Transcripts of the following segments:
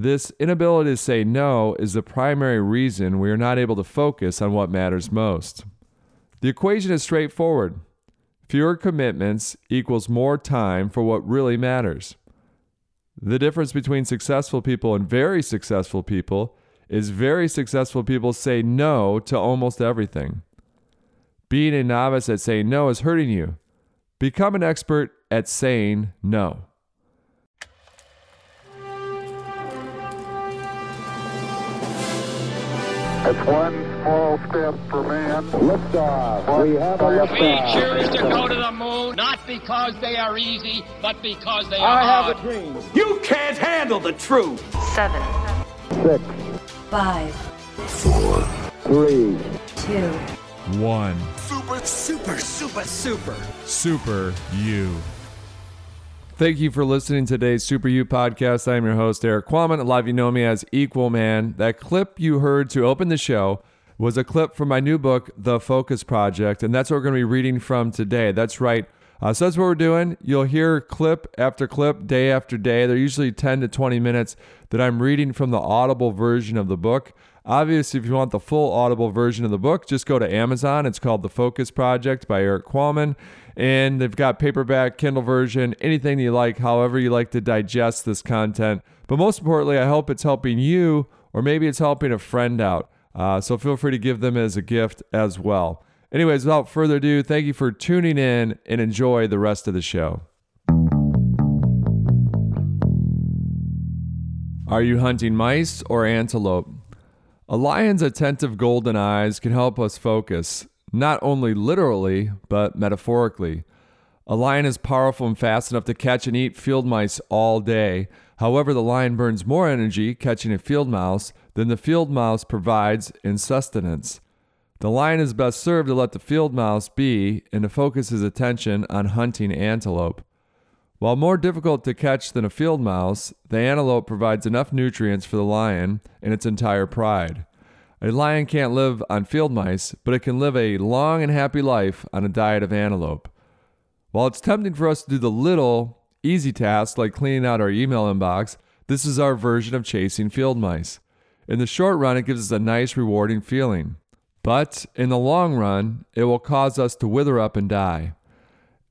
This inability to say no is the primary reason we are not able to focus on what matters most. The equation is straightforward fewer commitments equals more time for what really matters. The difference between successful people and very successful people is very successful people say no to almost everything. Being a novice at saying no is hurting you. Become an expert at saying no. It's one small step for man. Liftoff. We have a We choose to go to the moon not because they are easy, but because they are I hard. have a dream. You can't handle the truth. seven, Six, five, three, two, One. Super, super, super, super. Super You. Thank you for listening to today's Super You podcast. I am your host, Eric Qualman. A lot of you know me as Equalman. That clip you heard to open the show was a clip from my new book, The Focus Project, and that's what we're going to be reading from today. That's right. Uh, so that's what we're doing. You'll hear clip after clip, day after day. They're usually 10 to 20 minutes that I'm reading from the audible version of the book. Obviously, if you want the full audible version of the book, just go to Amazon. It's called The Focus Project by Eric Qualman. And they've got paperback, Kindle version, anything you like, however you like to digest this content. But most importantly, I hope it's helping you, or maybe it's helping a friend out. Uh, so feel free to give them as a gift as well. Anyways, without further ado, thank you for tuning in and enjoy the rest of the show. Are you hunting mice or antelope? A lion's attentive golden eyes can help us focus, not only literally, but metaphorically. A lion is powerful and fast enough to catch and eat field mice all day. However, the lion burns more energy catching a field mouse than the field mouse provides in sustenance. The lion is best served to let the field mouse be and to focus his attention on hunting antelope. While more difficult to catch than a field mouse, the antelope provides enough nutrients for the lion and its entire pride. A lion can't live on field mice, but it can live a long and happy life on a diet of antelope. While it's tempting for us to do the little, easy tasks like cleaning out our email inbox, this is our version of chasing field mice. In the short run, it gives us a nice, rewarding feeling. But in the long run, it will cause us to wither up and die.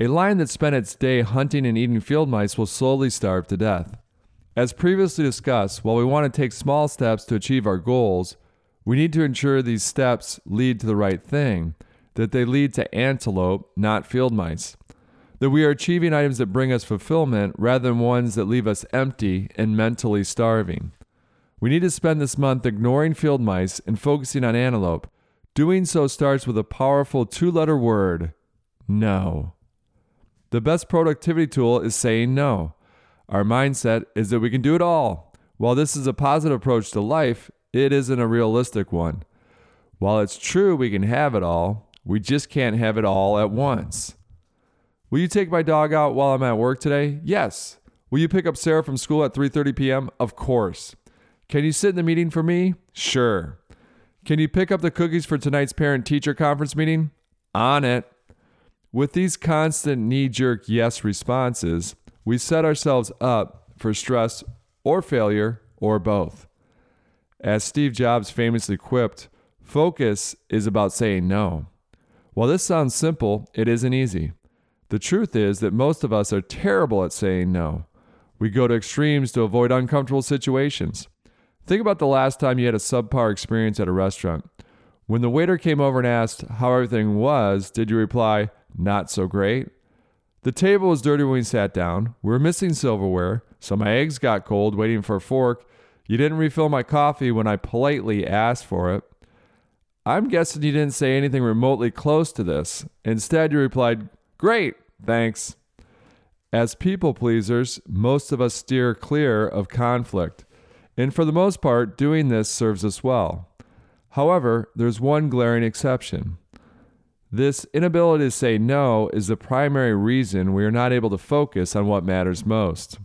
A lion that spent its day hunting and eating field mice will slowly starve to death. As previously discussed, while we want to take small steps to achieve our goals, we need to ensure these steps lead to the right thing, that they lead to antelope, not field mice. That we are achieving items that bring us fulfillment rather than ones that leave us empty and mentally starving. We need to spend this month ignoring field mice and focusing on antelope. Doing so starts with a powerful two letter word no. The best productivity tool is saying no. Our mindset is that we can do it all. While this is a positive approach to life, it isn't a realistic one. While it's true we can have it all, we just can't have it all at once. Will you take my dog out while I'm at work today? Yes. Will you pick up Sarah from school at 3:30 p.m.? Of course. Can you sit in the meeting for me? Sure. Can you pick up the cookies for tonight's parent teacher conference meeting? On it. With these constant knee jerk yes responses, we set ourselves up for stress or failure or both. As Steve Jobs famously quipped, focus is about saying no. While this sounds simple, it isn't easy. The truth is that most of us are terrible at saying no. We go to extremes to avoid uncomfortable situations. Think about the last time you had a subpar experience at a restaurant. When the waiter came over and asked how everything was, did you reply, not so great? The table was dirty when we sat down. We were missing silverware, so my eggs got cold waiting for a fork. You didn't refill my coffee when I politely asked for it. I'm guessing you didn't say anything remotely close to this. Instead, you replied, Great, thanks. As people pleasers, most of us steer clear of conflict, and for the most part, doing this serves us well. However, there's one glaring exception. This inability to say no is the primary reason we are not able to focus on what matters most.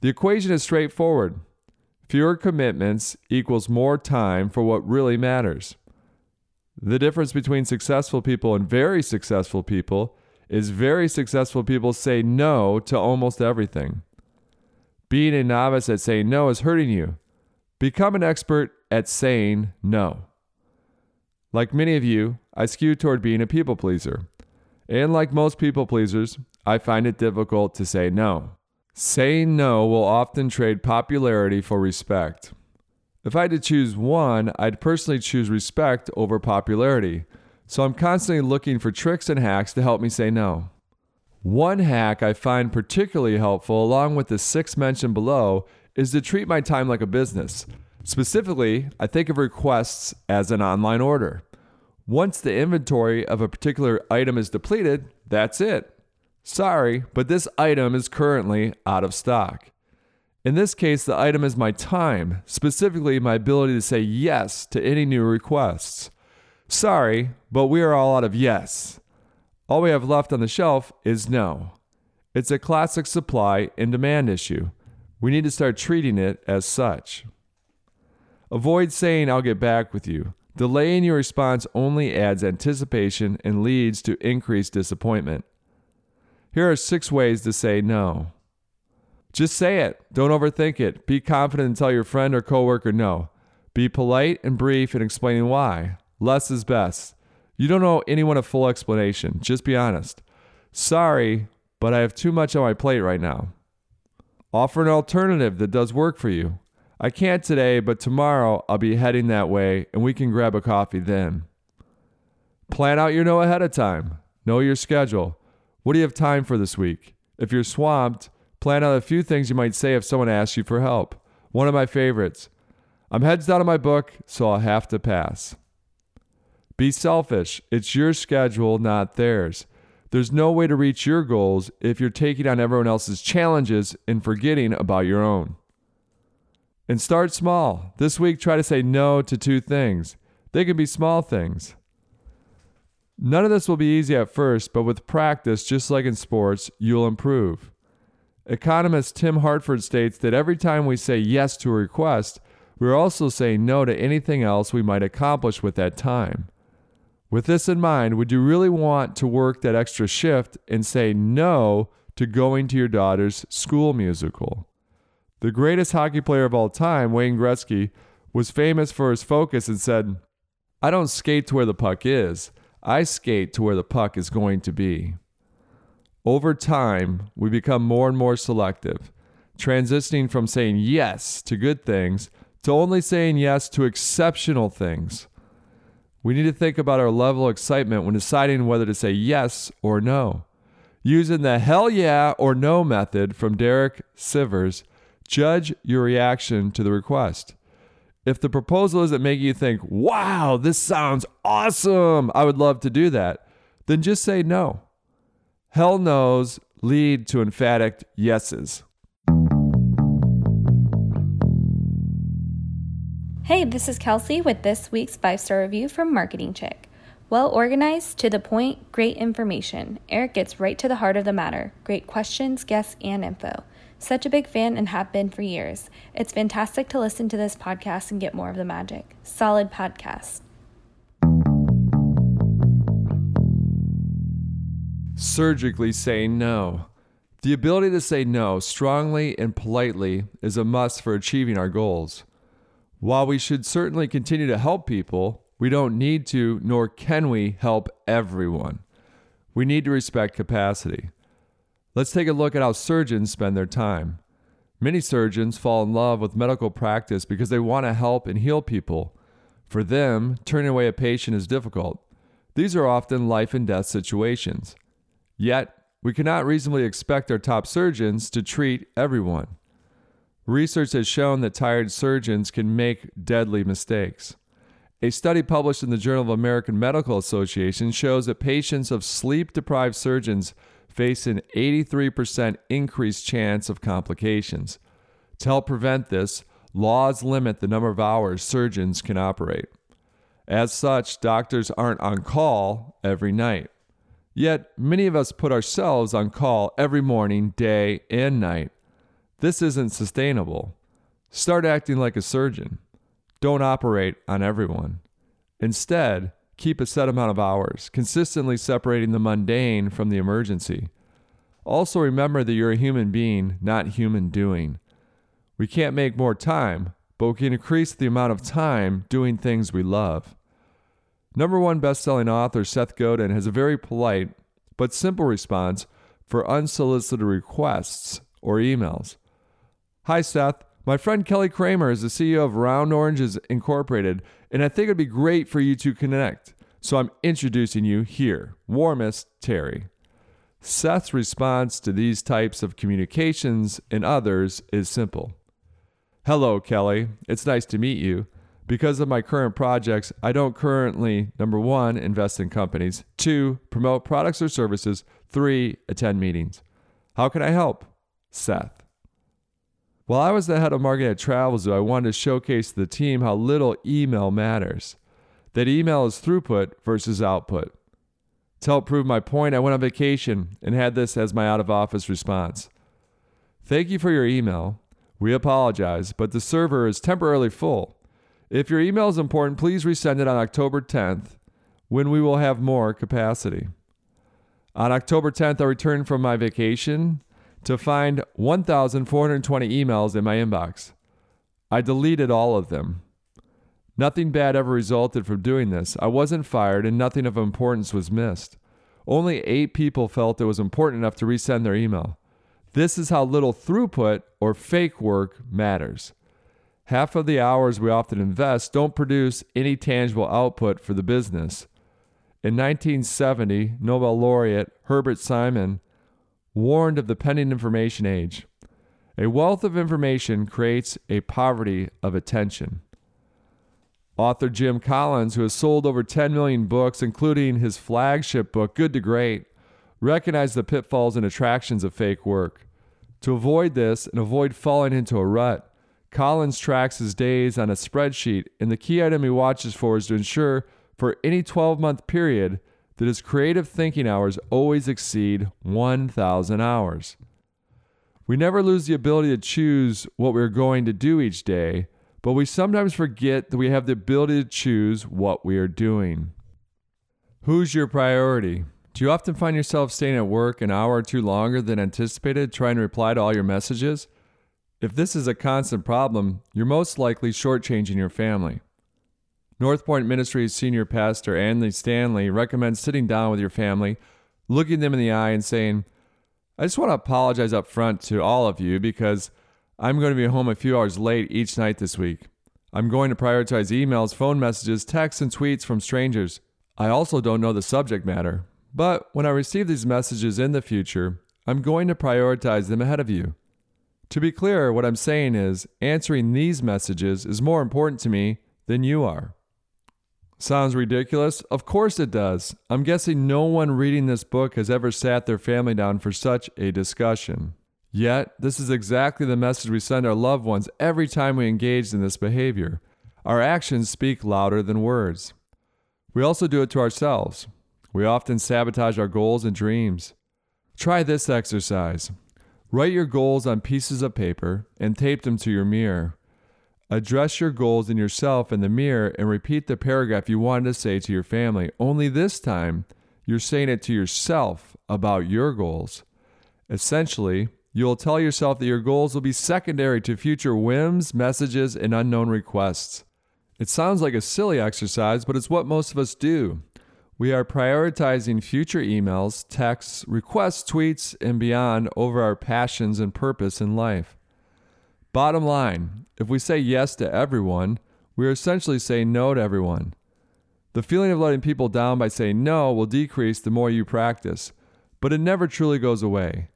The equation is straightforward fewer commitments equals more time for what really matters. The difference between successful people and very successful people is very successful people say no to almost everything. Being a novice at saying no is hurting you. Become an expert at saying no. Like many of you, I skew toward being a people pleaser. And like most people pleasers, I find it difficult to say no. Saying no will often trade popularity for respect. If I had to choose one, I'd personally choose respect over popularity. So I'm constantly looking for tricks and hacks to help me say no. One hack I find particularly helpful, along with the six mentioned below, is to treat my time like a business. Specifically, I think of requests as an online order. Once the inventory of a particular item is depleted, that's it. Sorry, but this item is currently out of stock. In this case, the item is my time, specifically my ability to say yes to any new requests. Sorry, but we are all out of yes. All we have left on the shelf is no. It's a classic supply and demand issue. We need to start treating it as such. Avoid saying, I'll get back with you. Delaying your response only adds anticipation and leads to increased disappointment. Here are six ways to say no. Just say it. Don't overthink it. Be confident and tell your friend or coworker no. Be polite and brief in explaining why. Less is best. You don't owe anyone a full explanation. Just be honest. Sorry, but I have too much on my plate right now. Offer an alternative that does work for you. I can't today, but tomorrow I'll be heading that way and we can grab a coffee then. Plan out your no ahead of time. Know your schedule. What do you have time for this week? If you're swamped, plan out a few things you might say if someone asks you for help. One of my favorites I'm heads down on my book, so I'll have to pass. Be selfish. It's your schedule, not theirs. There's no way to reach your goals if you're taking on everyone else's challenges and forgetting about your own. And start small. This week, try to say no to two things. They can be small things. None of this will be easy at first, but with practice, just like in sports, you'll improve. Economist Tim Harford states that every time we say yes to a request, we're also saying no to anything else we might accomplish with that time. With this in mind, would you really want to work that extra shift and say no to going to your daughter's school musical? The greatest hockey player of all time, Wayne Gretzky, was famous for his focus and said, I don't skate to where the puck is, I skate to where the puck is going to be. Over time, we become more and more selective, transitioning from saying yes to good things to only saying yes to exceptional things. We need to think about our level of excitement when deciding whether to say yes or no. Using the hell yeah or no method from Derek Sivers, judge your reaction to the request. If the proposal isn't making you think, wow, this sounds awesome, I would love to do that, then just say no. Hell no's lead to emphatic yeses. Hey, this is Kelsey with this week's five star review from Marketing Chick. Well organized, to the point, great information. Eric gets right to the heart of the matter. Great questions, guests, and info. Such a big fan and have been for years. It's fantastic to listen to this podcast and get more of the magic. Solid podcast. Surgically say no. The ability to say no strongly and politely is a must for achieving our goals. While we should certainly continue to help people, we don't need to nor can we help everyone. We need to respect capacity. Let's take a look at how surgeons spend their time. Many surgeons fall in love with medical practice because they want to help and heal people. For them, turning away a patient is difficult. These are often life and death situations. Yet, we cannot reasonably expect our top surgeons to treat everyone. Research has shown that tired surgeons can make deadly mistakes. A study published in the Journal of American Medical Association shows that patients of sleep deprived surgeons face an 83% increased chance of complications. To help prevent this, laws limit the number of hours surgeons can operate. As such, doctors aren't on call every night. Yet, many of us put ourselves on call every morning, day, and night. This isn't sustainable. Start acting like a surgeon. Don't operate on everyone. Instead, keep a set amount of hours, consistently separating the mundane from the emergency. Also, remember that you're a human being, not human doing. We can't make more time, but we can increase the amount of time doing things we love. Number one best-selling author Seth Godin has a very polite but simple response for unsolicited requests or emails. Hi, Seth. My friend Kelly Kramer is the CEO of Round Oranges Incorporated, and I think it'd be great for you to connect. So I'm introducing you here. Warmest, Terry. Seth's response to these types of communications and others is simple Hello, Kelly. It's nice to meet you. Because of my current projects, I don't currently, number one, invest in companies, two, promote products or services, three, attend meetings. How can I help? Seth. While I was the head of marketing at Travelzoo, I wanted to showcase to the team how little email matters. That email is throughput versus output. To help prove my point, I went on vacation and had this as my out of office response. Thank you for your email. We apologize, but the server is temporarily full. If your email is important, please resend it on October 10th when we will have more capacity. On October 10th, I returned from my vacation to find 1,420 emails in my inbox. I deleted all of them. Nothing bad ever resulted from doing this. I wasn't fired and nothing of importance was missed. Only eight people felt it was important enough to resend their email. This is how little throughput or fake work matters. Half of the hours we often invest don't produce any tangible output for the business. In 1970, Nobel laureate Herbert Simon warned of the pending information age. A wealth of information creates a poverty of attention. Author Jim Collins, who has sold over 10 million books, including his flagship book, Good to Great, recognized the pitfalls and attractions of fake work. To avoid this and avoid falling into a rut, Collins tracks his days on a spreadsheet, and the key item he watches for is to ensure for any 12 month period that his creative thinking hours always exceed 1,000 hours. We never lose the ability to choose what we're going to do each day, but we sometimes forget that we have the ability to choose what we are doing. Who's your priority? Do you often find yourself staying at work an hour or two longer than anticipated trying to reply to all your messages? If this is a constant problem, you're most likely shortchanging your family. North Point Ministries senior pastor Andy Stanley recommends sitting down with your family, looking them in the eye, and saying, I just want to apologize up front to all of you because I'm going to be home a few hours late each night this week. I'm going to prioritize emails, phone messages, texts, and tweets from strangers. I also don't know the subject matter, but when I receive these messages in the future, I'm going to prioritize them ahead of you. To be clear, what I'm saying is answering these messages is more important to me than you are. Sounds ridiculous? Of course it does. I'm guessing no one reading this book has ever sat their family down for such a discussion. Yet, this is exactly the message we send our loved ones every time we engage in this behavior. Our actions speak louder than words. We also do it to ourselves. We often sabotage our goals and dreams. Try this exercise write your goals on pieces of paper and tape them to your mirror. Address your goals in yourself in the mirror and repeat the paragraph you wanted to say to your family, only this time you're saying it to yourself about your goals. Essentially, You'll tell yourself that your goals will be secondary to future whims, messages, and unknown requests. It sounds like a silly exercise, but it's what most of us do. We are prioritizing future emails, texts, requests, tweets, and beyond over our passions and purpose in life. Bottom line if we say yes to everyone, we are essentially saying no to everyone. The feeling of letting people down by saying no will decrease the more you practice, but it never truly goes away.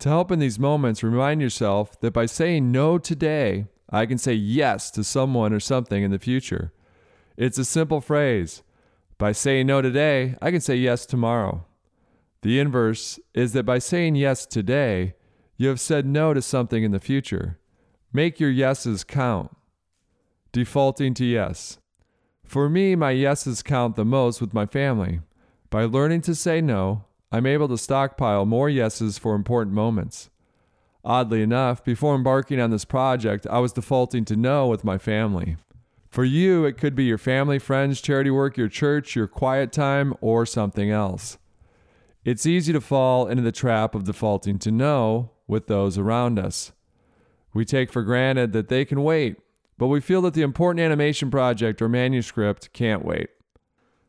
To help in these moments, remind yourself that by saying no today, I can say yes to someone or something in the future. It's a simple phrase. By saying no today, I can say yes tomorrow. The inverse is that by saying yes today, you have said no to something in the future. Make your yeses count. Defaulting to yes. For me, my yeses count the most with my family. By learning to say no, I'm able to stockpile more yeses for important moments. Oddly enough, before embarking on this project, I was defaulting to no with my family. For you, it could be your family, friends, charity work, your church, your quiet time, or something else. It's easy to fall into the trap of defaulting to no with those around us. We take for granted that they can wait, but we feel that the important animation project or manuscript can't wait.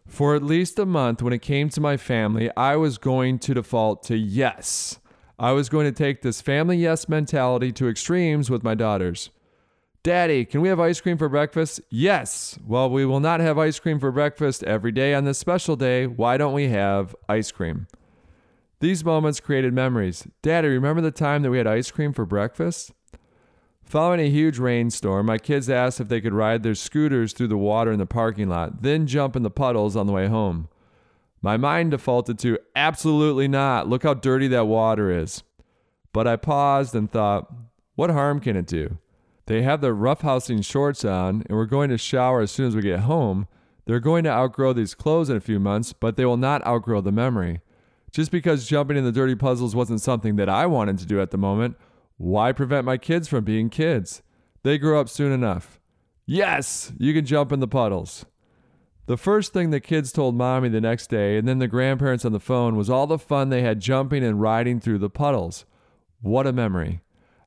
For at least a month, when it came to my family, I was going to default to yes. I was going to take this family yes mentality to extremes with my daughters. Daddy, can we have ice cream for breakfast? Yes. Well, we will not have ice cream for breakfast every day on this special day. Why don't we have ice cream? These moments created memories. Daddy, remember the time that we had ice cream for breakfast? Following a huge rainstorm, my kids asked if they could ride their scooters through the water in the parking lot, then jump in the puddles on the way home. My mind defaulted to absolutely not. Look how dirty that water is. But I paused and thought, what harm can it do? They have their roughhousing shorts on, and we're going to shower as soon as we get home. They're going to outgrow these clothes in a few months, but they will not outgrow the memory. Just because jumping in the dirty puzzles wasn't something that I wanted to do at the moment, why prevent my kids from being kids? They grow up soon enough. Yes, you can jump in the puddles. The first thing the kids told mommy the next day, and then the grandparents on the phone, was all the fun they had jumping and riding through the puddles. What a memory.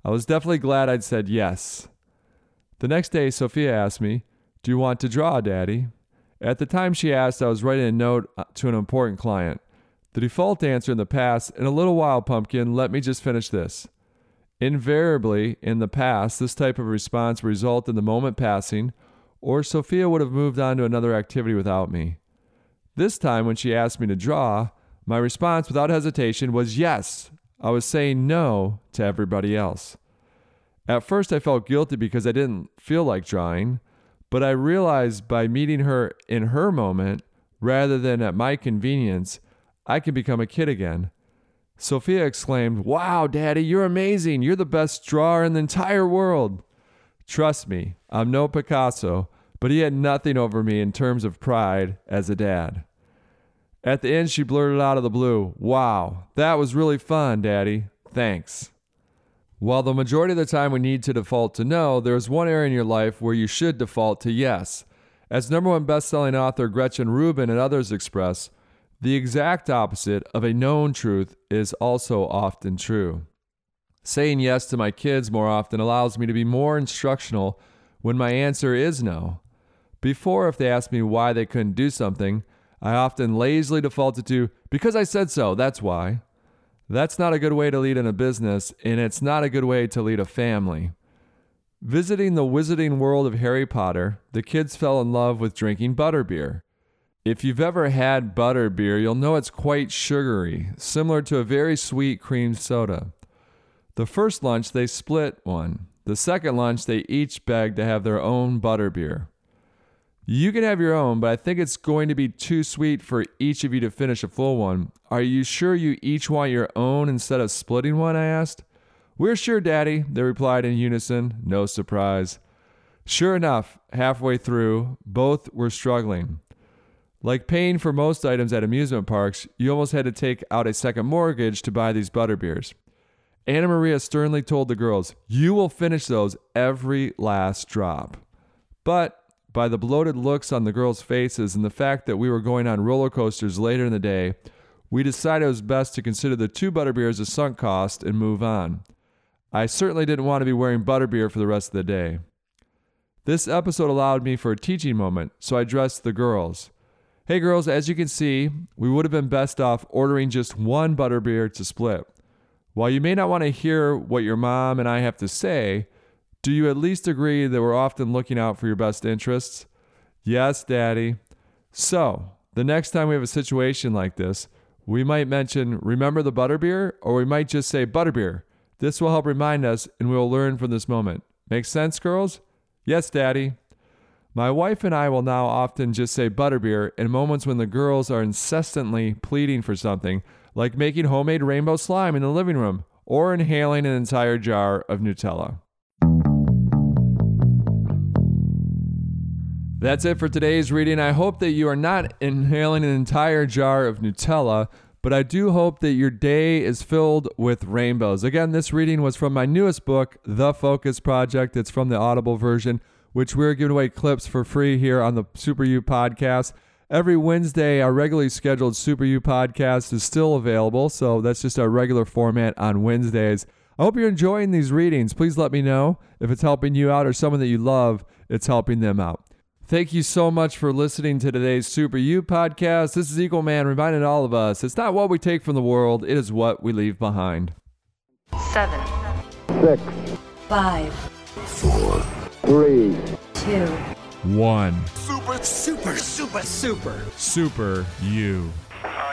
I was definitely glad I'd said yes. The next day, Sophia asked me, Do you want to draw, Daddy? At the time she asked, I was writing a note uh, to an important client. The default answer in the past, in a little while, pumpkin, let me just finish this. Invariably, in the past, this type of response resulted in the moment passing, or Sophia would have moved on to another activity without me. This time, when she asked me to draw, my response without hesitation was yes. I was saying no to everybody else. At first, I felt guilty because I didn't feel like drawing, but I realized by meeting her in her moment rather than at my convenience, I can become a kid again. Sophia exclaimed, Wow, Daddy, you're amazing. You're the best drawer in the entire world. Trust me, I'm no Picasso, but he had nothing over me in terms of pride as a dad. At the end, she blurted out of the blue, Wow, that was really fun, Daddy. Thanks. While the majority of the time we need to default to no, there is one area in your life where you should default to yes. As number one best-selling author Gretchen Rubin and others express, the exact opposite of a known truth is also often true. Saying yes to my kids more often allows me to be more instructional when my answer is no. Before, if they asked me why they couldn't do something, I often lazily defaulted to, because I said so, that's why. That's not a good way to lead in a business, and it's not a good way to lead a family. Visiting the wizarding world of Harry Potter, the kids fell in love with drinking butterbeer. If you've ever had butter beer, you'll know it's quite sugary, similar to a very sweet cream soda. The first lunch, they split one. The second lunch, they each begged to have their own butter beer. You can have your own, but I think it's going to be too sweet for each of you to finish a full one. Are you sure you each want your own instead of splitting one? I asked. We're sure, Daddy, they replied in unison, no surprise. Sure enough, halfway through, both were struggling. Like paying for most items at amusement parks, you almost had to take out a second mortgage to buy these butterbeers. Anna Maria sternly told the girls, You will finish those every last drop. But by the bloated looks on the girls' faces and the fact that we were going on roller coasters later in the day, we decided it was best to consider the two butterbeers a sunk cost and move on. I certainly didn't want to be wearing butterbeer for the rest of the day. This episode allowed me for a teaching moment, so I addressed the girls. Hey girls, as you can see, we would have been best off ordering just one butterbeer to split. While you may not want to hear what your mom and I have to say, do you at least agree that we're often looking out for your best interests? Yes, Daddy. So, the next time we have a situation like this, we might mention, remember the butterbeer? Or we might just say, butterbeer. This will help remind us and we will learn from this moment. Make sense, girls? Yes, Daddy. My wife and I will now often just say butterbeer in moments when the girls are incessantly pleading for something, like making homemade rainbow slime in the living room or inhaling an entire jar of Nutella. That's it for today's reading. I hope that you are not inhaling an entire jar of Nutella, but I do hope that your day is filled with rainbows. Again, this reading was from my newest book, The Focus Project. It's from the Audible version which we're giving away clips for free here on the Super You podcast. Every Wednesday, our regularly scheduled Super You podcast is still available. So that's just our regular format on Wednesdays. I hope you're enjoying these readings. Please let me know if it's helping you out or someone that you love, it's helping them out. Thank you so much for listening to today's Super You podcast. This is Equalman reminding all of us it's not what we take from the world, it is what we leave behind. seven, Six, five, three, two, one. Super, super, super, super, super you. Uh,